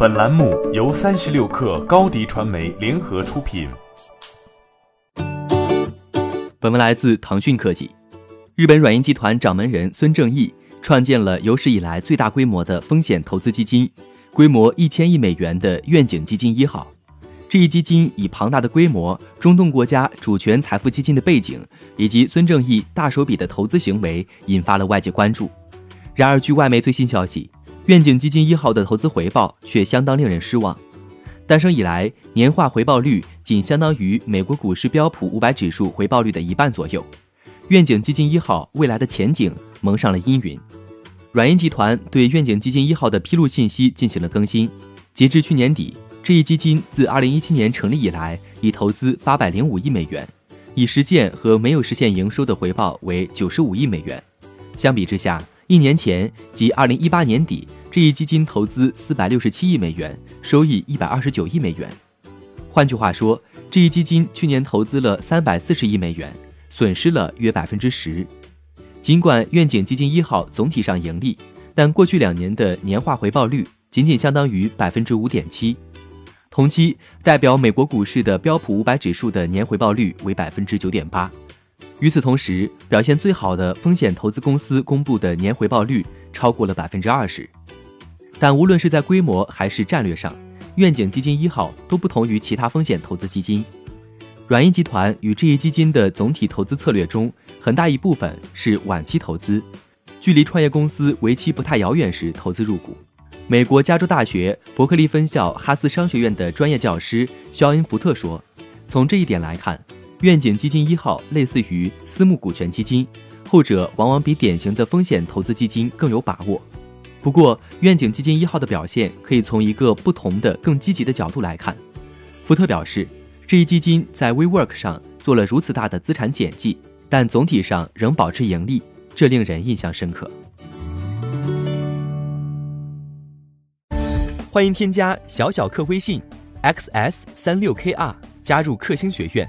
本栏目由三十六氪高低传媒联合出品。本文来自腾讯科技。日本软银集团掌门人孙正义创建了有史以来最大规模的风险投资基金，规模一千亿美元的愿景基金一号。这一基金以庞大的规模、中东国家主权财富基金的背景，以及孙正义大手笔的投资行为，引发了外界关注。然而，据外媒最新消息，愿景基金一号的投资回报却相当令人失望。诞生以来，年化回报率仅相当于美国股市标普五百指数回报率的一半左右。愿景基金一号未来的前景蒙上了阴云。软银集团对愿景基金一号的披露信息进行了更新。截至去年底，这一基金自2017年成立以来，已投资805亿美元，已实现和没有实现营收的回报为95亿美元。相比之下，一年前，即二零一八年底，这一基金投资四百六十七亿美元，收益一百二十九亿美元。换句话说，这一基金去年投资了三百四十亿美元，损失了约百分之十。尽管愿景基金一号总体上盈利，但过去两年的年化回报率仅仅相当于百分之五点七。同期代表美国股市的标普五百指数的年回报率为百分之九点八。与此同时，表现最好的风险投资公司公布的年回报率超过了百分之二十。但无论是在规模还是战略上，愿景基金一号都不同于其他风险投资基金。软银集团与这一基金的总体投资策略中，很大一部分是晚期投资，距离创业公司为期不太遥远时投资入股。美国加州大学伯克利分校哈斯商学院的专业教师肖恩·福特说：“从这一点来看。”愿景基金一号类似于私募股权基金，后者往往比典型的风险投资基金更有把握。不过，愿景基金一号的表现可以从一个不同的、更积极的角度来看。福特表示，这一基金在 WeWork 上做了如此大的资产减记，但总体上仍保持盈利，这令人印象深刻。欢迎添加小小客微信，xs 三六 kr，加入克星学院。